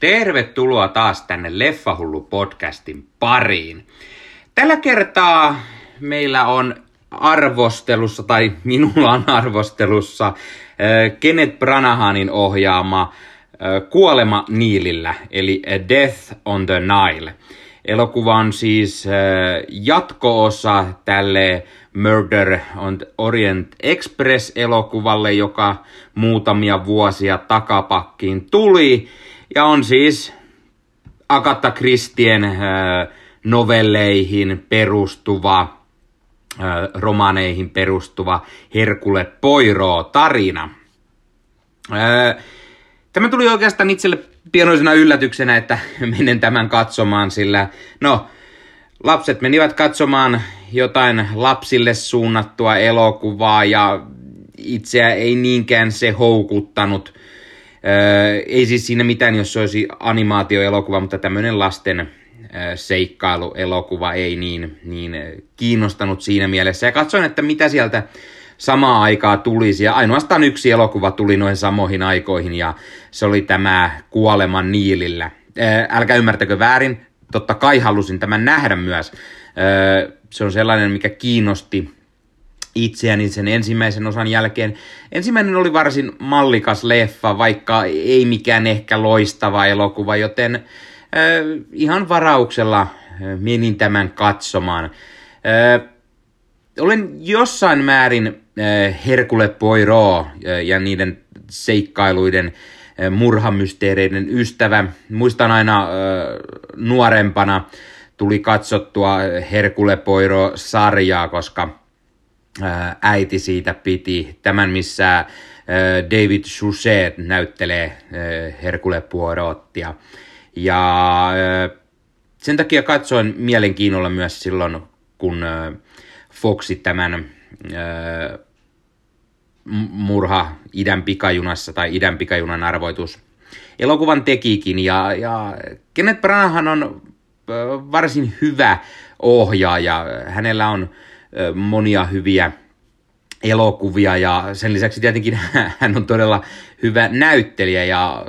Tervetuloa taas tänne Leffahullu podcastin pariin. Tällä kertaa meillä on arvostelussa, tai minulla on arvostelussa, Kenneth Branahanin ohjaama Kuolema Niilillä, eli Death on the Nile. Elokuva on siis jatko-osa tälle Murder on Orient Express-elokuvalle, joka muutamia vuosia takapakkiin tuli. Ja on siis Agatha Christien äh, novelleihin perustuva, äh, romaneihin perustuva Herkule Poirot-tarina. Äh, tämä tuli oikeastaan itselle pienoisena yllätyksenä, että menen tämän katsomaan, sillä no, lapset menivät katsomaan jotain lapsille suunnattua elokuvaa ja itseä ei niinkään se houkuttanut. Öö, ei siis siinä mitään, jos se olisi animaatioelokuva, mutta tämmöinen lasten öö, seikkailuelokuva ei niin, niin kiinnostanut siinä mielessä. Ja katsoin, että mitä sieltä samaa aikaa tulisi. Ja ainoastaan yksi elokuva tuli noin samoihin aikoihin ja se oli tämä Kuoleman Niilillä. Öö, älkää ymmärtäkö väärin, totta kai halusin tämän nähdä myös. Se on sellainen, mikä kiinnosti itseäni sen ensimmäisen osan jälkeen. Ensimmäinen oli varsin mallikas leffa, vaikka ei mikään ehkä loistava elokuva, joten äh, ihan varauksella menin tämän katsomaan. Äh, olen jossain määrin äh, Herkule Poirot äh, ja niiden seikkailuiden äh, murhamysteereiden ystävä. Muistan aina äh, nuorempana tuli katsottua Herkule Poirot-sarjaa, koska äiti siitä piti. Tämän, missä David Suchet näyttelee Herkule Poirottia. Ja sen takia katsoin mielenkiinnolla myös silloin, kun Foxi tämän murha idän pikajunassa tai idän pikajunan arvoitus elokuvan tekikin. Ja, ja Kenneth Branahan on varsin hyvä ohjaaja. Hänellä on monia hyviä elokuvia ja sen lisäksi tietenkin hän on todella hyvä näyttelijä ja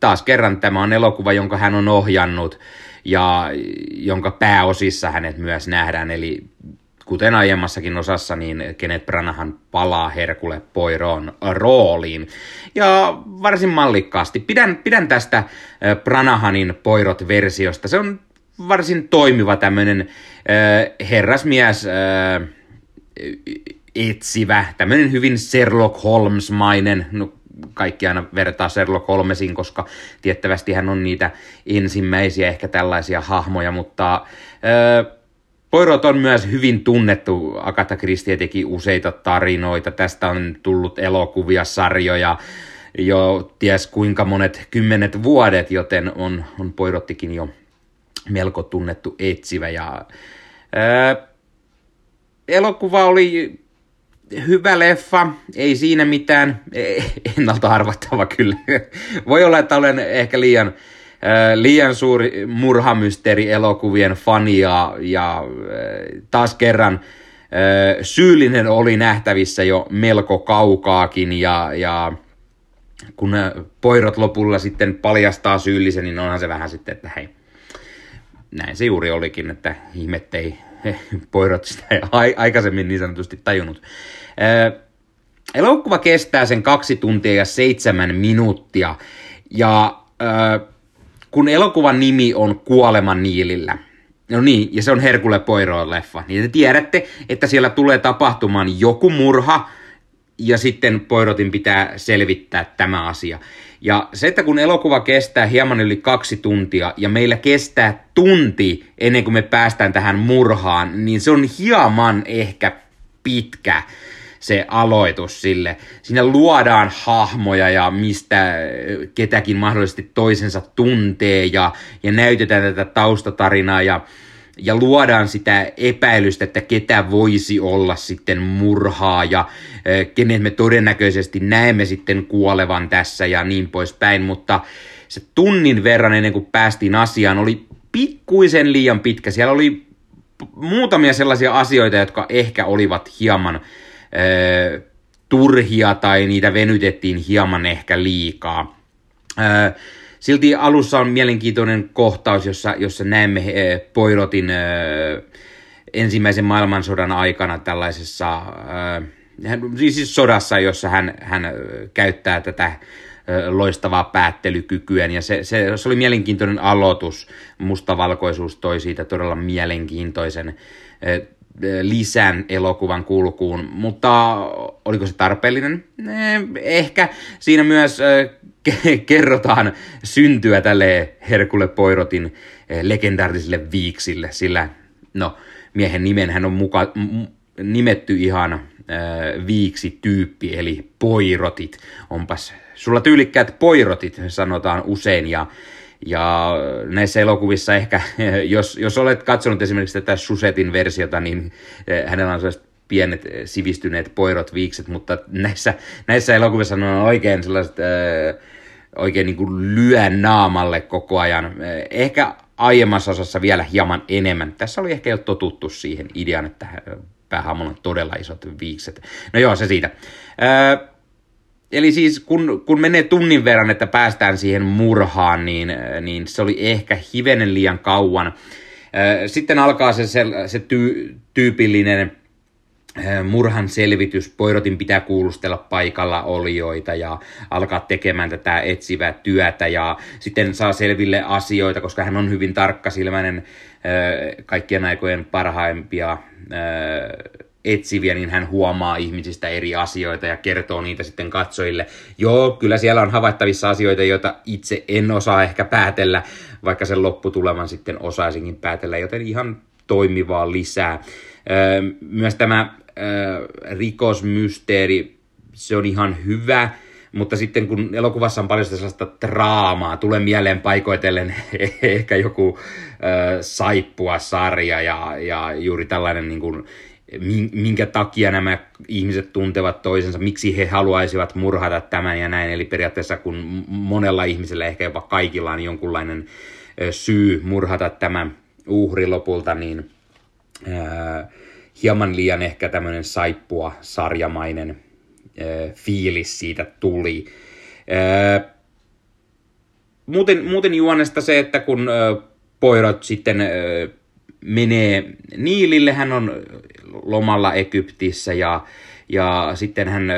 taas kerran tämä on elokuva, jonka hän on ohjannut ja jonka pääosissa hänet myös nähdään, eli kuten aiemmassakin osassa, niin Kenneth Branahan palaa Herkule Poiron rooliin. Ja varsin mallikkaasti. Pidän, pidän tästä Branahanin Poirot-versiosta. Se on varsin toimiva tämmöinen äh, herrasmies äh, etsivä, tämmöinen hyvin Sherlock Holmes-mainen, no kaikki aina vertaa Sherlock Holmesin, koska tiettävästi hän on niitä ensimmäisiä ehkä tällaisia hahmoja, mutta äh, Poirot on myös hyvin tunnettu. Agatha Christie teki useita tarinoita. Tästä on tullut elokuvia, sarjoja jo ties kuinka monet kymmenet vuodet, joten on, on Poirottikin jo melko tunnettu etsivä. Ja, ää, elokuva oli hyvä leffa, ei siinä mitään, e, ennalta arvattava kyllä. Voi olla, että olen ehkä liian, ää, liian suuri murhamysteeri-elokuvien fani ja, ja ää, taas kerran ää, syyllinen oli nähtävissä jo melko kaukaakin ja, ja kun poirot lopulla sitten paljastaa syyllisen, niin onhan se vähän sitten, että hei, näin se juuri olikin, että ihmettei poirot sitä aikaisemmin niin sanotusti tajunnut. elokuva kestää sen kaksi tuntia ja seitsemän minuuttia. Ja kun elokuvan nimi on Kuoleman niilillä, no niin, ja se on Herkule Poirot leffa, niin te tiedätte, että siellä tulee tapahtumaan joku murha, ja sitten Poirotin pitää selvittää tämä asia. Ja se, että kun elokuva kestää hieman yli kaksi tuntia ja meillä kestää tunti ennen kuin me päästään tähän murhaan, niin se on hieman ehkä pitkä se aloitus sille. Siinä luodaan hahmoja ja mistä ketäkin mahdollisesti toisensa tuntee ja, ja näytetään tätä taustatarinaa ja ja luodaan sitä epäilystä, että ketä voisi olla sitten murhaaja, kenet me todennäköisesti näemme sitten kuolevan tässä ja niin poispäin, mutta se tunnin verran ennen kuin päästiin asiaan oli pikkuisen liian pitkä. Siellä oli muutamia sellaisia asioita, jotka ehkä olivat hieman ö, turhia tai niitä venytettiin hieman ehkä liikaa. Ö, silti alussa on mielenkiintoinen kohtaus, jossa, jossa näemme Poirotin ensimmäisen maailmansodan aikana tällaisessa, siis sodassa, jossa hän, hän käyttää tätä loistavaa päättelykykyä, ja se, se, se oli mielenkiintoinen aloitus. Mustavalkoisuus toi siitä todella mielenkiintoisen lisän elokuvan kulkuun, mutta oliko se tarpeellinen? Ehkä siinä myös kerrotaan syntyä tälle Herkule Poirotin legendaariselle viiksille, sillä no, miehen nimen hän on muka, nimetty ihan viiksi tyyppi, eli poirotit. Onpas sulla tyylikkäät poirotit, sanotaan usein, ja, ja näissä elokuvissa ehkä, jos, jos olet katsonut esimerkiksi tätä Susetin versiota, niin eh, hänellä on sellaiset pienet eh, sivistyneet poirot viikset, mutta näissä, näissä elokuvissa on oikein sellaiset, äh, oikein niin kuin lyö naamalle koko ajan. Ehkä aiemmassa osassa vielä hieman enemmän. Tässä oli ehkä jo totuttu siihen ideaan, että päähahmolla on todella isot viikset. No joo, se siitä. Eli siis kun, kun menee tunnin verran, että päästään siihen murhaan, niin, niin se oli ehkä hivenen liian kauan. Sitten alkaa se, se, se tyy, tyypillinen murhan selvitys, Poirotin pitää kuulustella paikalla olijoita ja alkaa tekemään tätä etsivää työtä ja sitten saa selville asioita, koska hän on hyvin tarkkasilmäinen kaikkien aikojen parhaimpia etsiviä, niin hän huomaa ihmisistä eri asioita ja kertoo niitä sitten katsojille. Joo, kyllä siellä on havaittavissa asioita, joita itse en osaa ehkä päätellä, vaikka sen lopputuleman sitten osaisinkin päätellä, joten ihan toimivaa lisää. Myös tämä rikosmysteeri, se on ihan hyvä, mutta sitten kun elokuvassa on paljon sellaista draamaa, tulee mieleen paikoitellen ehkä joku äh, saippua sarja ja, ja juuri tällainen niin kuin, minkä takia nämä ihmiset tuntevat toisensa, miksi he haluaisivat murhata tämän ja näin. Eli periaatteessa kun monella ihmisellä, ehkä jopa kaikilla on jonkunlainen syy murhata tämä uhri lopulta, niin hieman liian ehkä tämmöinen saippua sarjamainen fiilis siitä tuli. Muuten, muuten juonesta se, että kun Poirot sitten menee Niilille, hän on lomalla Egyptissä ja, ja sitten hän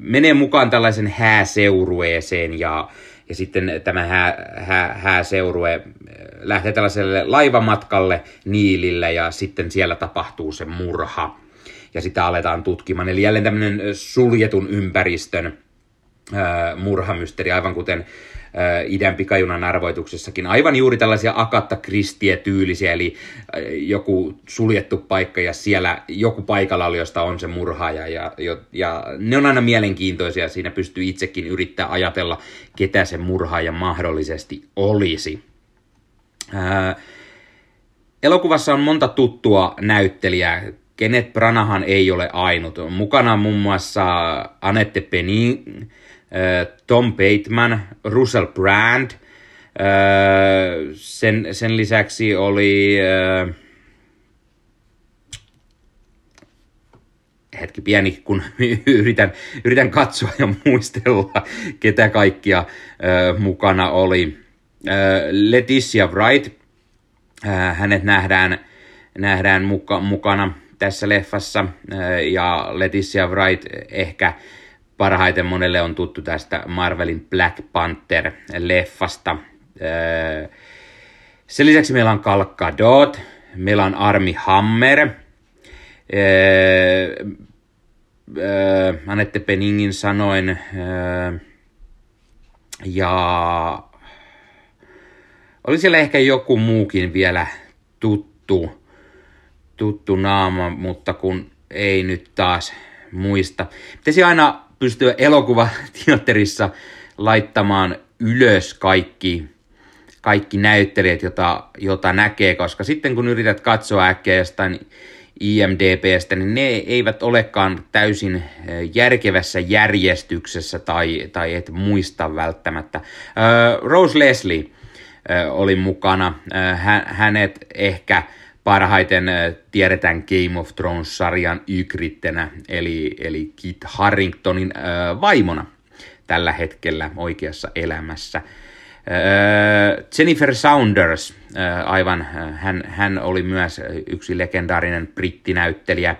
menee mukaan tällaisen hääseurueeseen ja, ja sitten tämä hää, hää, hääseurue lähtee tällaiselle laivamatkalle Niilille ja sitten siellä tapahtuu se murha ja sitä aletaan tutkimaan. Eli jälleen tämmöinen suljetun ympäristön murhamysteri, aivan kuten idän pikajunan arvoituksessakin. Aivan juuri tällaisia akatta kristiä tyylisiä, eli joku suljettu paikka ja siellä joku paikalla oli, josta on se murhaaja. Ja, ja, ja ne on aina mielenkiintoisia, siinä pystyy itsekin yrittää ajatella, ketä se murhaaja mahdollisesti olisi. Ää, elokuvassa on monta tuttua näyttelijää. Kenneth Branahan ei ole ainut. Mukana muun muassa Annette Bening, Tom Bateman, Russell Brand, sen, sen lisäksi oli hetki pieni, kun yritän, yritän katsoa ja muistella, ketä kaikkia mukana oli. Leticia Wright, hänet nähdään, nähdään muka, mukana tässä leffassa, ja Leticia Wright ehkä parhaiten monelle on tuttu tästä Marvelin Black Panther-leffasta. Öö, sen lisäksi meillä on Gal meillä on Armi Hammer, öö, öö, Annette Peningin sanoin, ja oli siellä ehkä joku muukin vielä tuttu, tuttu naama, mutta kun ei nyt taas muista. Pitäisi aina pystyä elokuvateatterissa laittamaan ylös kaikki, kaikki näyttelijät, jota, jota näkee, koska sitten kun yrität katsoa äkkiä jostain IMDBstä, niin ne eivät olekaan täysin järkevässä järjestyksessä tai, tai et muista välttämättä. Rose Leslie oli mukana. Hänet ehkä parhaiten tiedetään Game of Thrones-sarjan Ygrittenä, eli, eli Kit Harringtonin äh, vaimona tällä hetkellä oikeassa elämässä. Jennifer Saunders, aivan, hän, hän oli myös yksi legendaarinen brittinäyttelijä.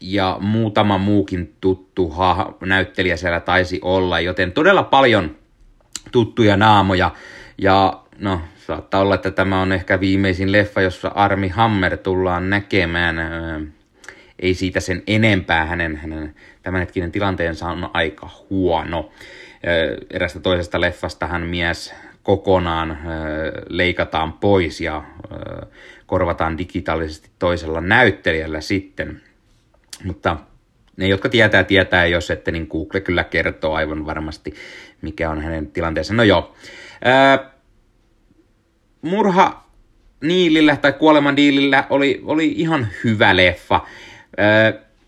Ja muutama muukin tuttu ha- näyttelijä siellä taisi olla, joten todella paljon tuttuja naamoja. Ja no, saattaa olla, että tämä on ehkä viimeisin leffa, jossa Armi Hammer tullaan näkemään. Ei siitä sen enempää, hänen, hänen tämänhetkinen tilanteensa on aika huono erästä toisesta leffastahan mies kokonaan leikataan pois ja korvataan digitaalisesti toisella näyttelijällä sitten. Mutta ne, jotka tietää, tietää, jos ette, niin Google kyllä kertoo aivan varmasti, mikä on hänen tilanteensa. No joo. Murha Niilillä tai Kuoleman diilillä oli, oli ihan hyvä leffa.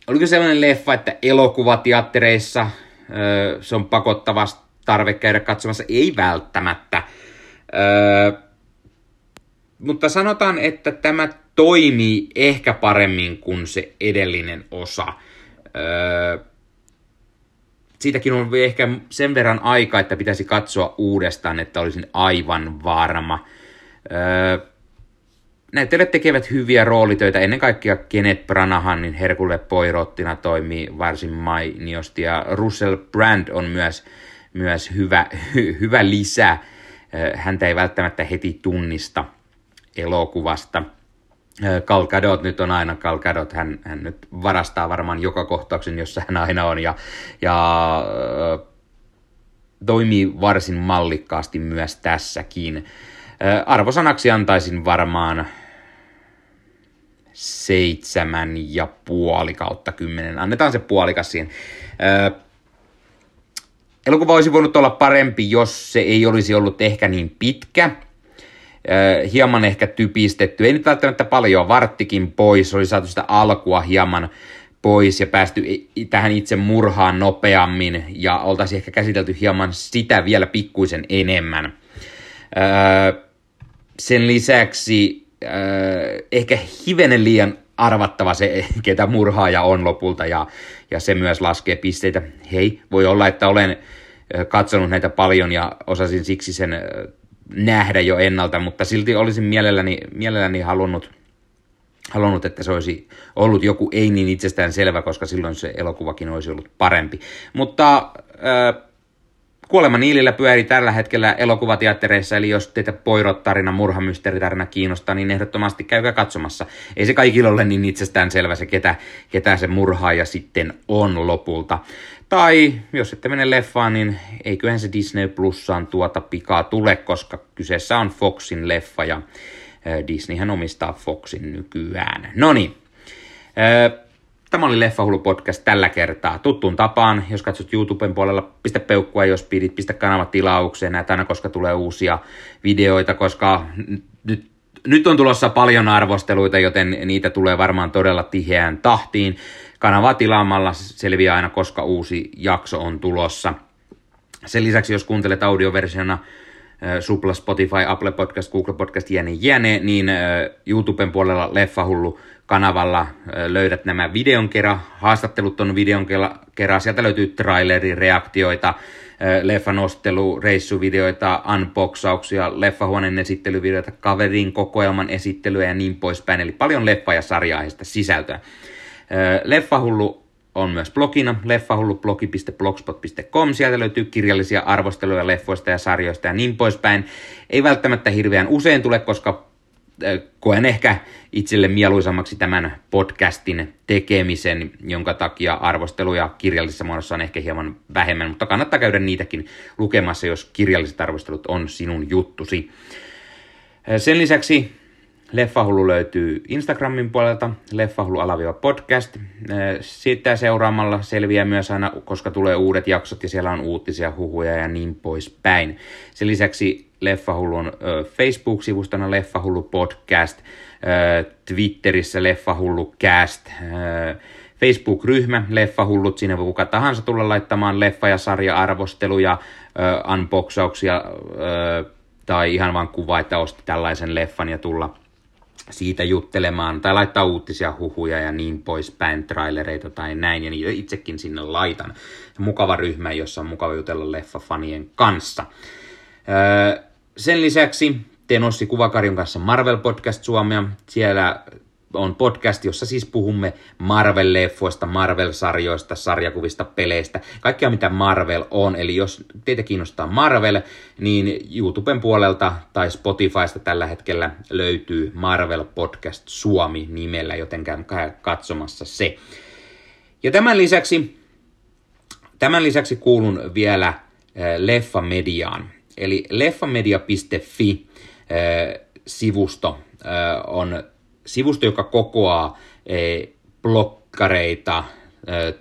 oliko sellainen leffa, että elokuvateattereissa se on pakottava tarve käydä katsomassa, ei välttämättä. mutta sanotaan, että tämä toimii ehkä paremmin kuin se edellinen osa. siitäkin on ehkä sen verran aika, että pitäisi katsoa uudestaan, että olisin aivan varma. Näyttelijät tekevät hyviä roolitöitä, ennen kaikkea Kenneth Branahan, niin Herkule Poirottina toimii varsin mainiosti, ja Russell Brand on myös, myös hyvä, hy, hyvä lisä. Häntä ei välttämättä heti tunnista elokuvasta. Cal Gadot nyt on aina Cal Gadot, hän, hän nyt varastaa varmaan joka kohtauksen, jossa hän aina on, ja, ja äh, toimii varsin mallikkaasti myös tässäkin. Arvosanaksi antaisin varmaan seitsemän ja puoli kautta kymmenen. Annetaan se puolikas siihen. Elokuva olisi voinut olla parempi, jos se ei olisi ollut ehkä niin pitkä. Hieman ehkä typistetty. Ei nyt välttämättä paljon, varttikin pois. Oli saatu sitä alkua hieman pois ja päästy tähän itse murhaan nopeammin ja oltaisiin ehkä käsitelty hieman sitä vielä pikkuisen enemmän. Sen lisäksi äh, ehkä hivenen liian arvattava se, ketä murhaaja on lopulta, ja, ja se myös laskee pisteitä. Hei, voi olla, että olen äh, katsonut näitä paljon ja osasin siksi sen äh, nähdä jo ennalta, mutta silti olisin mielelläni, mielelläni halunnut, halunnut, että se olisi ollut joku ei niin itsestään selvä, koska silloin se elokuvakin olisi ollut parempi. Mutta äh, Kuolema Niilillä pyörii tällä hetkellä elokuvateattereissa, eli jos teitä Poirot-tarina, murhamysteeritarina kiinnostaa, niin ehdottomasti käykää katsomassa. Ei se kaikille ole niin itsestään selvä se, ketä, ketä se murhaaja sitten on lopulta. Tai jos ette mene leffaan, niin eiköhän se Disney Plussaan tuota pikaa tule, koska kyseessä on Foxin leffa ja Disneyhän omistaa Foxin nykyään. No niin. Tämä oli Leffahullu podcast tällä kertaa. Tuttuun tapaan, jos katsot YouTuben puolella, pistä peukkua, jos pidit, pistä kanava tilaukseen, näet aina, koska tulee uusia videoita, koska nyt, nyt on tulossa paljon arvosteluita, joten niitä tulee varmaan todella tiheään tahtiin. Kanavaa tilaamalla selviää aina, koska uusi jakso on tulossa. Sen lisäksi, jos kuuntelet audioversiona, Supla, Spotify, Apple Podcast, Google Podcast, jne, jne, niin YouTuben puolella Leffahullu kanavalla löydät nämä videon kerran, haastattelut on videon kerran, sieltä löytyy traileri, reaktioita, leffanostelu, reissuvideoita, unboxauksia, leffahuoneen esittelyvideoita, kaverin kokoelman esittelyä ja niin poispäin, eli paljon leffa- ja sarja sisältöä. Leffahullu on myös blogina, leffahullublogi.blogspot.com. Sieltä löytyy kirjallisia arvosteluja leffoista ja sarjoista ja niin poispäin. Ei välttämättä hirveän usein tule, koska koen ehkä itselle mieluisammaksi tämän podcastin tekemisen, jonka takia arvosteluja kirjallisessa muodossa on ehkä hieman vähemmän, mutta kannattaa käydä niitäkin lukemassa, jos kirjalliset arvostelut on sinun juttusi. Sen lisäksi Leffahullu löytyy Instagramin puolelta, leffahullu podcast. Sitä seuraamalla selviää myös aina, koska tulee uudet jaksot ja siellä on uutisia, huhuja ja niin poispäin. Sen lisäksi Leffahullun Facebook-sivustona Leffahullu podcast, Twitterissä Leffahullu cast, Facebook-ryhmä Leffahullut, sinne voi kuka tahansa tulla laittamaan leffa- ja sarja-arvosteluja, unboxauksia tai ihan vaan kuva, että osti tällaisen leffan ja tulla siitä juttelemaan tai laittaa uutisia huhuja ja niin poispäin, trailereita tai näin, ja niitä itsekin sinne laitan. Mukava ryhmä, jossa on mukava jutella leffafanien kanssa. Öö, sen lisäksi teen Ossi Kuvakarjon kanssa Marvel Podcast Suomea. Siellä on podcast, jossa siis puhumme Marvel-leffoista, Marvel-sarjoista, sarjakuvista, peleistä, kaikkea mitä Marvel on. Eli jos teitä kiinnostaa Marvel, niin YouTuben puolelta tai Spotifysta tällä hetkellä löytyy Marvel Podcast Suomi nimellä, joten käy katsomassa se. Ja tämän lisäksi, tämän lisäksi kuulun vielä eh, Leffamediaan. Eli leffamedia.fi eh, sivusto eh, on sivusto, joka kokoaa e, blokkareita,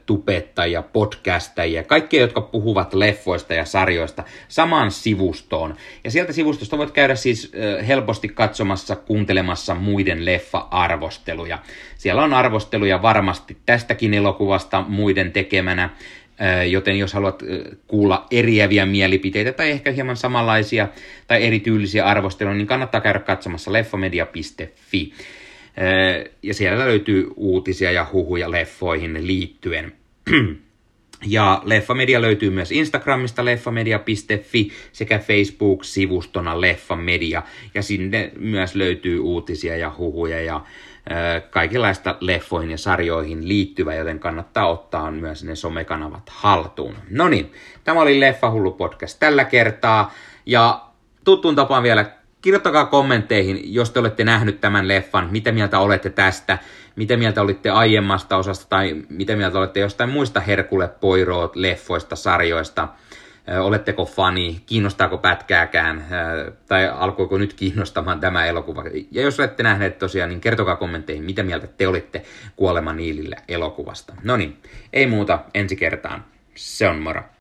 tubettajia, podcastajia, kaikkia, jotka puhuvat leffoista ja sarjoista samaan sivustoon. Ja sieltä sivustosta voit käydä siis helposti katsomassa, kuuntelemassa muiden leffa-arvosteluja. Siellä on arvosteluja varmasti tästäkin elokuvasta muiden tekemänä, joten jos haluat kuulla eriäviä mielipiteitä tai ehkä hieman samanlaisia tai erityylisiä arvosteluja, niin kannattaa käydä katsomassa leffamedia.fi ja siellä löytyy uutisia ja huhuja leffoihin liittyen. Ja Leffamedia löytyy myös Instagramista leffamedia.fi sekä Facebook-sivustona Leffamedia. Ja sinne myös löytyy uutisia ja huhuja ja kaikenlaista leffoihin ja sarjoihin liittyvä, joten kannattaa ottaa myös ne somekanavat haltuun. No niin, tämä oli Leffa Hullu podcast tällä kertaa. Ja tuttuun tapaan vielä kirjoittakaa kommentteihin, jos te olette nähnyt tämän leffan, mitä mieltä olette tästä, mitä mieltä olitte aiemmasta osasta tai mitä mieltä olette jostain muista Herkule Poirot leffoista, sarjoista. Oletteko fani, kiinnostaako pätkääkään tai alkoiko nyt kiinnostamaan tämä elokuva. Ja jos olette nähneet tosiaan, niin kertokaa kommentteihin, mitä mieltä te olitte Kuolema Niilillä elokuvasta. No niin, ei muuta ensi kertaan. Se on moro.